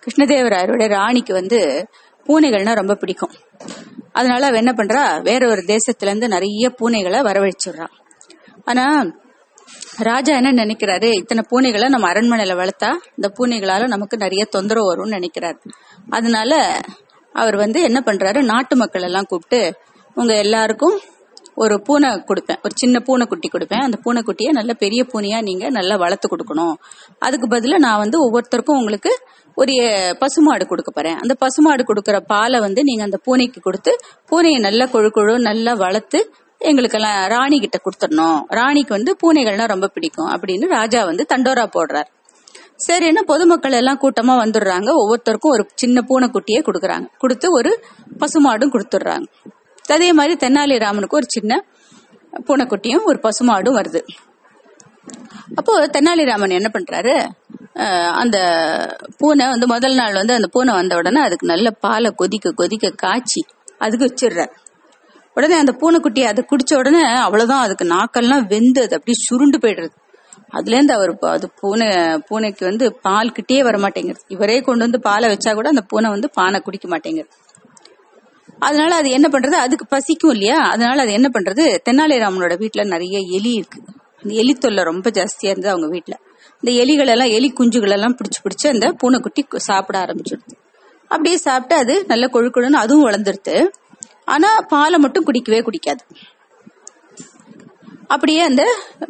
கிருஷ்ணதேவராயருடைய ராணிக்கு வந்து பூனைகள்னா ரொம்ப பிடிக்கும். அதனால அவ என்ன பண்றா? வேற ஒரு தேசத்துல இருந்து நிறைய பூனைகளை வரவழைச்சிடுறா. ஆனா ராஜா என்ன நினைக்கிறாரு? இத்தனை பூனைகளை நம்ம அரண்மனையில வளர்த்தா இந்த பூனைகளால நமக்கு நிறைய தொந்தரவு வரும்னு நினைக்கிறாரு. அதனால அவர் வந்து என்ன பண்றாரு? நாட்டு மக்கள் எல்லாம் கூப்பிட்டு உங்க எல்லாருக்கும் ஒரு பூனை கொடுப்பேன். ஒரு சின்ன பூனைக்குட்டி கொடுப்பேன். அந்த பூனைக்குட்டியை நல்ல பெரிய பூனையா நீங்க நல்லா வளர்த்து கொடுக்கணும். அதுக்கு பதிலாக நான் வந்து ஒவ்வொருத்தருக்கும் உங்களுக்கு ஒரு பசுமாடு கொடுக்க போறேன். அந்த பசுமாடு கொடுக்கற பாலை வந்து நீங்க அந்த பூனைக்கு கொடுத்து பூனையை நல்லா கொழு கொழு நல்லா வளர்த்து எங்களுக்கெல்லாம் ராணி கிட்ட கொடுத்துடணும். ராணிக்கு வந்து பூனைகள்னா ரொம்ப பிடிக்கும் அப்படின்னு ராஜா வந்து தண்டோரா போடுறார். சரின்னு பொதுமக்கள் எல்லாம் கூட்டமா வந்துடுறாங்க. ஒவ்வொருத்தருக்கும் ஒரு சின்ன பூனைக்குட்டியே கொடுக்குறாங்க. கொடுத்து ஒரு பசுமாடும் கொடுத்துடுறாங்க. அதே மாதிரி தென்னாலிராமனுக்கு ஒரு சின்ன பூனைக்குட்டியும் ஒரு பசுமாடும் வருது. அப்போ தென்னாலிராமன் என்ன பண்றாரு? அந்த பூனை வந்து முதல் நாள் வந்து அந்த பூனை வந்த உடனே அதுக்கு நல்ல பாலை கொதிக்க கொதிக்க காய்ச்சி அதுக்கு வச்சிடுறாரு. உடனே அந்த பூனைக்குட்டி அதை குடிச்ச உடனே அவ்வளவுதான் அதுக்கு நாக்கெல்லாம் வெந்து அது அப்படியே சுருண்டு போயிடுறது. அதுல இருந்து அவர் அது பூனை பூனைக்கு வந்து பால் கிட்டே வர மாட்டேங்குது. இவரே கொண்டு வந்து பாலை வச்சா கூட அந்த பூனை வந்து பானை குடிக்க மாட்டேங்குது. அதனால அது என்ன பண்றது? அதுக்கு பசிக்கும் இல்லையா? அதனால அது என்ன பண்றது? தென்னாலிராமனோட வீட்டுல நிறைய எலி இருக்கு. அந்த எலி தொல்லை ரொம்ப ஜாஸ்தியா இருந்தது அவங்க வீட்டுல. இந்த எலிகள் எல்லாம் எலி குஞ்சுகள் எல்லாம் பிடிச்சு பிடிச்சு அந்த பூனைக்குட்டி சாப்பிட ஆரம்பிச்சிடுது. அப்படியே சாப்பிட்டு அது நல்ல கொழு கொழுன்னு அதுவும் வளர்ந்துருது ஆனா பாலை மட்டும் குடிக்கவே குடிக்காது. அப்படியே அந்த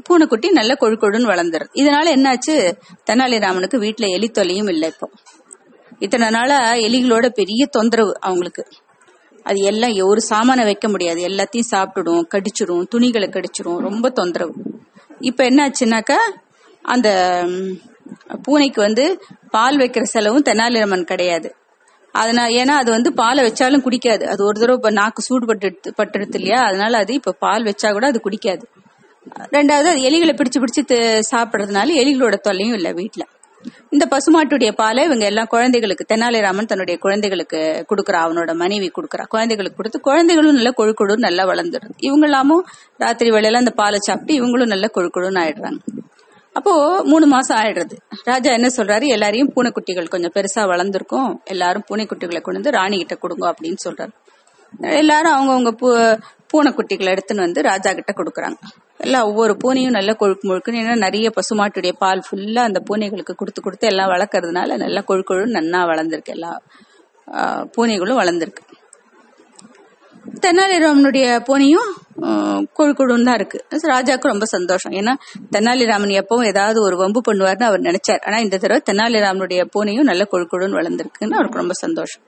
பூனைக்குட்டி நல்ல கொழு கொழுன்னு வளர்ந்துருது இதனால என்னாச்சு? தெனாலிராமனுக்கு வீட்டுல எலி தொல்லையும் இல்லை இப்போ. இத்தனை நாளா எலிகளோட பெரிய தொந்தரவு அவங்களுக்கு. அது எல்லாம் ஒரு சாமானை வைக்க முடியாது. எல்லாத்தையும் சாப்பிட்டுடும் கடிச்சிடும் துணிகளை கடிச்சிடும். ரொம்ப தொந்தரவு. இப்ப என்ன ஆச்சுனாக்கா அந்த பூனைக்கு வந்து பால் வைக்கிற செலவும் தெனாலிராமன் கிடையாது. அதனால ஏன்னா அது வந்து பாலை வச்சாலும் குடிக்காது. அது ஒரு தடவை இப்ப நாக்கு சூடு பட்டு பட்டுடுது இல்லையா? அதனால அது இப்ப பால் வச்சா கூட அது குடிக்காது. ரெண்டாவது அது எலிகளை பிடிச்சு பிடிச்சு சாப்பிட்றதுனால சாப்பிடுறதுனால எலிகளோட தொல்லையும் இல்லை வீட்டுல இந்த பசுமாட்டுடைய பாலை இவங்க எல்லாம் குழந்தைகளுக்கு தெனாலிராமன் தன்னுடைய குழந்தைகளுக்கு கொடுக்குறா. அவனோட மனைவி கொடுக்குறா. குழந்தைகளுக்கு கொடுத்து குழந்தைகளும் நல்லா கொழு நல்லா வளர்ந்துடுது. இவங்க எல்லாமும் ராத்திரி வேளையில அந்த பாலை சாப்பிட்டு இவங்களும் நல்லா கொழு ஆயிடுறாங்க. அப்போ மூணு மாசம் ஆயிடுறது. ராஜா என்ன சொல்றாரு? எல்லாரையும் பூனைக்குட்டிகள் கொஞ்சம் பெருசா வளர்ந்துருக்கும். எல்லாரும் பூனைக்குட்டிகளை கொண்டு வந்து ராணி கிட்ட கொடுங்க அப்படின்னு சொல்றாரு. எல்லாரும் அவங்கவுங்க பூ பூனைக்குட்டிகளை எடுத்துன்னு வந்து ராஜா கிட்ட கொடுக்குறாங்க. எல்லாம் ஒவ்வொரு பூனையும் நல்ல கொழுக்கு முழுக்குன்னு ஏன்னா நிறைய பசுமாட்டுடைய பால் ஃபுல்லா அந்த பூனைகளுக்கு கொடுத்து கொடுத்து எல்லாம் வளர்க்கறதுனால நல்லா கொழுக்கொழுன்னு நன்னா வளர்ந்துருக்கு. எல்லா பூனைகளும் வளர்ந்துருக்கு. தெனாலிராமனுடைய பூனையும் கொழுக்கொழுன்னு தான் இருக்கு. ராஜாவுக்கு ரொம்ப சந்தோஷம். ஏன்னா தெனாலிராமன் எப்பவும் ஏதாவது ஒரு வம்பு பண்ணுவார்னு அவர் நினைச்சார். ஆனா இந்த தடவை தெனாலிராமனுடைய பூனையும் நல்ல கொழுக்கொழுன்னு வளர்ந்துருக்குன்னு அவருக்கு ரொம்ப சந்தோஷம்.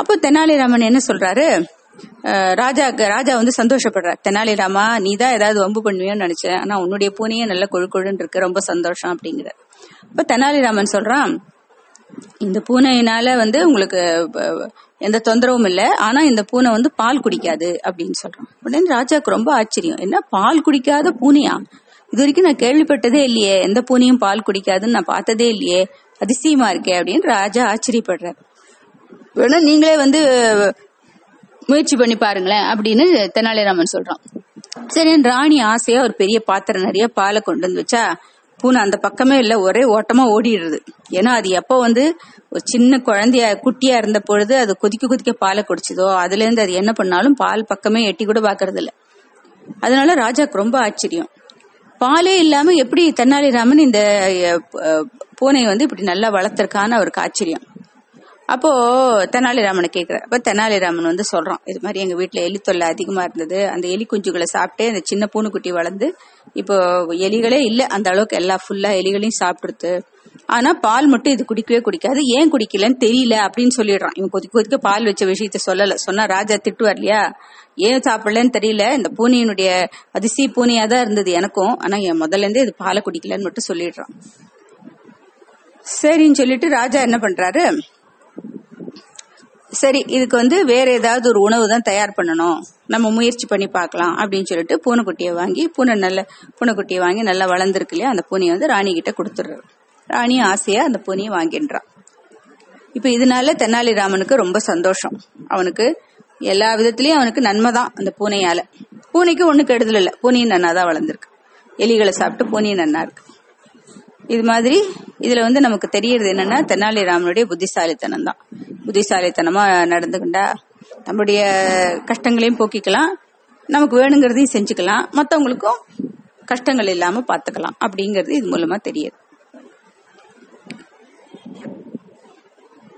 அப்போ தெனாலிராமன் என்ன சொல்றாரு? ராஜா ராஜா வந்து சந்தோஷப்படுறார். தெனாலிராமா நீ தான் ஏதாவது வம்பு பண்ணுவியோன்னு நினைச்சேன். ஆனா உன்னுடைய பூனையே நல்ல கொழு கொழுன்னு இருக்கு ரொம்ப சந்தோஷம் அப்படிங்கிற இப்ப தெனாலிராமன் சொல்றான் இந்த பூனையினால வந்து உங்களுக்கு எந்த தொந்தரவும் இல்லை. ஆனா இந்த பூனை வந்து பால் குடிக்காது அப்படின்னு சொல்றான். உடனே ராஜாக்கு ரொம்ப ஆச்சரியம். என்ன பால் குடிக்காத பூனையா? இது வரைக்கும் நான் கேள்விப்பட்டதே இல்லையே. எந்த பூனையும் பால் குடிக்காதுன்னு நான் பார்த்ததே இல்லையே. அதிசயமா இருக்கே அப்படின்னு ராஜா ஆச்சரியப்படுறாரு. வேணா நீங்களே வந்து முயற்சி பண்ணி பாருங்களேன் அப்படின்னு தெனாலிராமன் சொல்றான். சரி ராணி ஆசையா ஒரு பெரிய பாத்திரம் நிறைய பாலை கொண்டு வந்து வச்சா பூனை அந்த பக்கமே இல்ல ஒரே ஓட்டமா ஓடிடுறது ஏன்னா அது எப்போ வந்து ஒரு சின்ன குழந்தையா குட்டியா இருந்த பொழுது அது கொதிக்க கொதிக்க பாலை குடிச்சதோ அதுல இருந்து அது என்ன பண்ணாலும் பால் பக்கமே எட்டி கூட பாக்குறது இல்ல அதனால ராஜாக்கு ரொம்ப ஆச்சரியம். பாலே இல்லாம எப்படி தென்னாலிராமன் இந்த பூனையை வந்து இப்படி நல்லா வளர்த்திருக்கான்னு அவருக்கு ஆச்சரியம். அப்போ தெனாலிராமனை கேக்குற அப்ப தெனாலிராமன் வந்து சொல்றான் இது மாதிரி எங்க வீட்டுல எலி தொல்லை அதிகமா இருந்தது. அந்த எலி குஞ்சுகளை சாப்பிட்டே அந்த சின்ன பூனைக்குட்டி வளர்ந்து இப்போ எலிகளே இல்ல. அந்த அளவுக்கு எல்லா ஃபுல்லா எலிகளையும் சாப்பிடுறது ஆனா பால் மட்டும் இது குடிக்கவே குடிக்காது. ஏன் குடிக்கலன்னு தெரியல அப்படின்னு சொல்லிடுறான். இவன் கொதிக்க கொதிக்க பால் வச்ச விஷயத்த சொல்லல. சொன்னா ராஜா திட்டுவார் இல்லையா? ஏன் சாப்பிடலன்னு தெரியல. இந்த பூனையினுடைய அதிசய பூனையா தான் இருந்தது எனக்கும். ஆனா என் முதல்ல இருந்தே இது பாலை குடிக்கலன்னு மட்டும் சொல்லிடுறான். சரின்னு சொல்லிட்டு ராஜா என்ன பண்றாரு? சரி இதுக்கு வந்து வேற ஏதாவது ஒரு உணவு தான் தயார் பண்ணணும். நம்ம முயற்சி பண்ணி பார்க்கலாம் அப்படின்னு சொல்லிட்டு பூனைக்குட்டியை வாங்கி பூனை நல்ல பூனைக்குட்டியை வாங்கி நல்லா வளர்ந்துருக்கு இல்லையா? அந்த பூனையை வந்து ராணி கிட்ட கொடுத்துடுறாரு. ராணி ஆசையா அந்த பூனையை வாங்கின்றான் இப்ப இதனால தெனாலிராமனுக்கு ரொம்ப சந்தோஷம். அவனுக்கு எல்லா விதத்திலயும் அவனுக்கு நன்மை தான் அந்த பூனையால. பூனைக்கு ஒண்ணு கெடுதல் இல்லை. பூனையும் நன்னா தான் வளர்ந்துருக்கு. எலிகளை சாப்பிட்டு பூனையும் நன்னா இருக்கு. இது மாதிரி இதுல வந்து நமக்கு தெரியறது என்னன்னா தெனாலிராமனுடைய புத்திசாலித்தனம் தான். புத்திசாலித்தனமா நடந்துக்கிண்டா நம்முடைய கஷ்டங்களையும் போக்கிக்கலாம். நமக்கு வேணுங்கிறதையும் செஞ்சுக்கலாம். மற்றவங்களுக்கும் கஷ்டங்கள் இல்லாம பாத்துக்கலாம். அப்படிங்கிறது இது மூலமா தெரியுது.